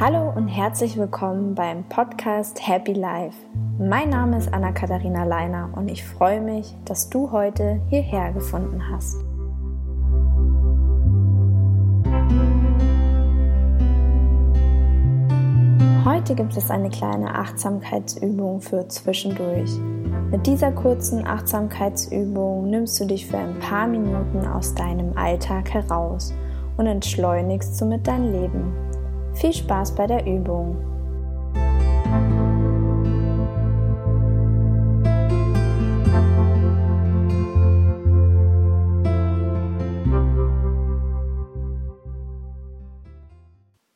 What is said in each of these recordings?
Hallo und herzlich willkommen beim Podcast Happy Life. Mein Name ist Anna-Katharina Leiner und ich freue mich, dass du heute hierher gefunden hast. Heute gibt es eine kleine Achtsamkeitsübung für zwischendurch. Mit dieser kurzen Achtsamkeitsübung nimmst du dich für ein paar Minuten aus deinem Alltag heraus und entschleunigst somit dein Leben. Viel Spaß bei der Übung!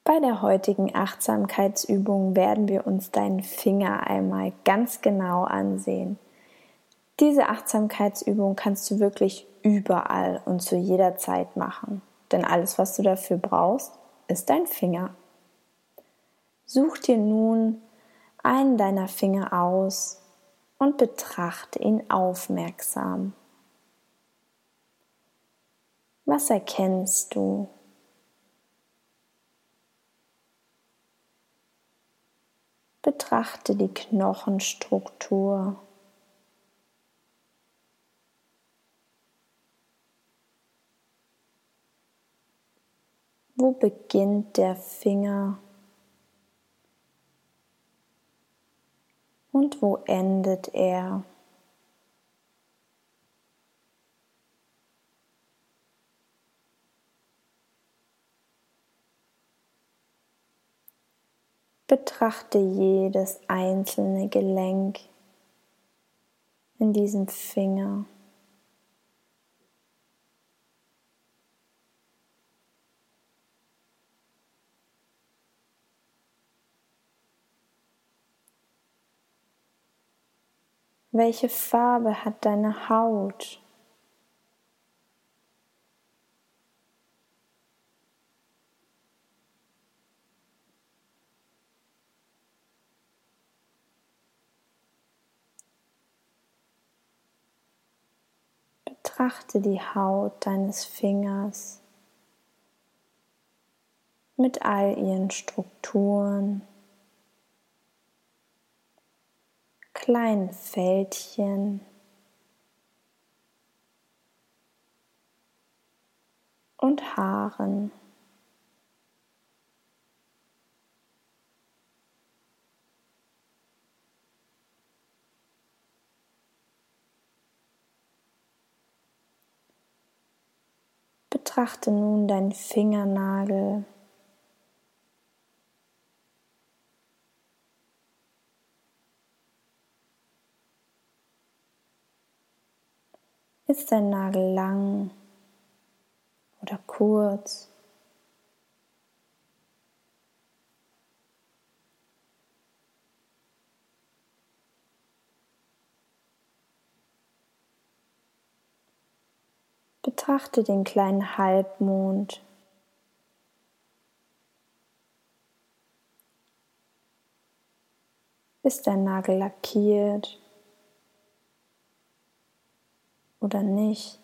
Bei der heutigen Achtsamkeitsübung werden wir uns deinen Finger einmal ganz genau ansehen. Diese Achtsamkeitsübung kannst du wirklich überall und zu jeder Zeit machen, denn alles, was du dafür brauchst, ist dein Finger. Such dir nun einen deiner Finger aus und betrachte ihn aufmerksam. Was erkennst du? Betrachte die Knochenstruktur. Wo beginnt der Finger? und wo endet er? Betrachte jedes einzelne Gelenk in diesem Finger. Welche Farbe hat deine Haut? Betrachte die Haut deines Fingers mit all ihren Strukturen. kleinen Fältchen und Haaren. Betrachte nun deinen Fingernagel Ist dein Nagel lang oder kurz? Betrachte den kleinen Halbmond. Ist dein Nagel lackiert? oder nicht.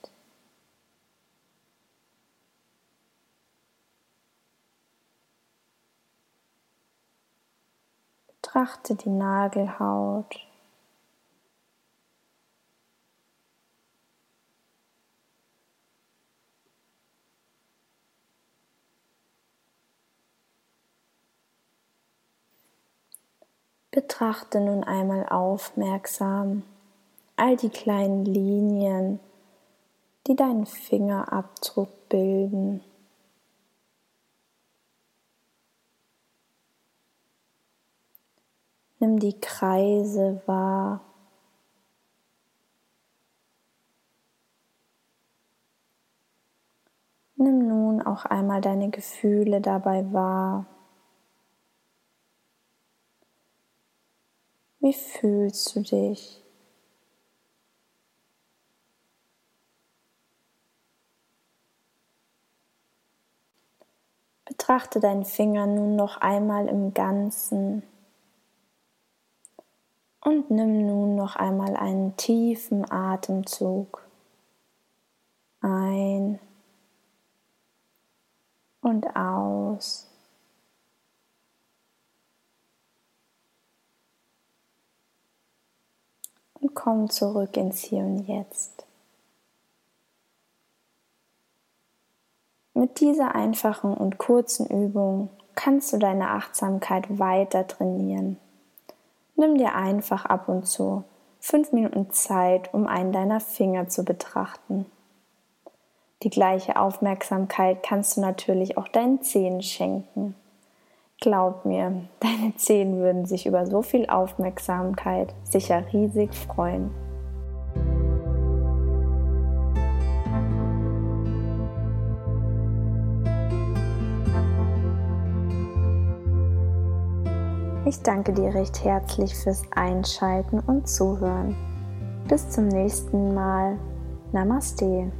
Betrachte die Nagelhaut. Betrachte nun einmal aufmerksam all die kleinen Linien, die deinen Fingerabdruck bilden. Nimm die Kreise wahr. Nimm nun auch einmal deine Gefühle dabei wahr. Wie fühlst du dich? Betrachte deinen Finger nun noch einmal im Ganzen und nimm nun noch einmal einen tiefen Atemzug ein und aus. Komm zurück ins Hier und Jetzt. Mit dieser einfachen und kurzen Übung kannst du deine Achtsamkeit weiter trainieren. Nimm dir einfach ab und zu fünf Minuten Zeit, um einen deiner Finger zu betrachten. Die gleiche Aufmerksamkeit kannst du natürlich auch deinen Zehen schenken. Glaub mir, deine Zehen würden sich über so viel Aufmerksamkeit sicher riesig freuen. Ich danke dir recht herzlich fürs Einschalten und Zuhören. Bis zum nächsten Mal. Namaste.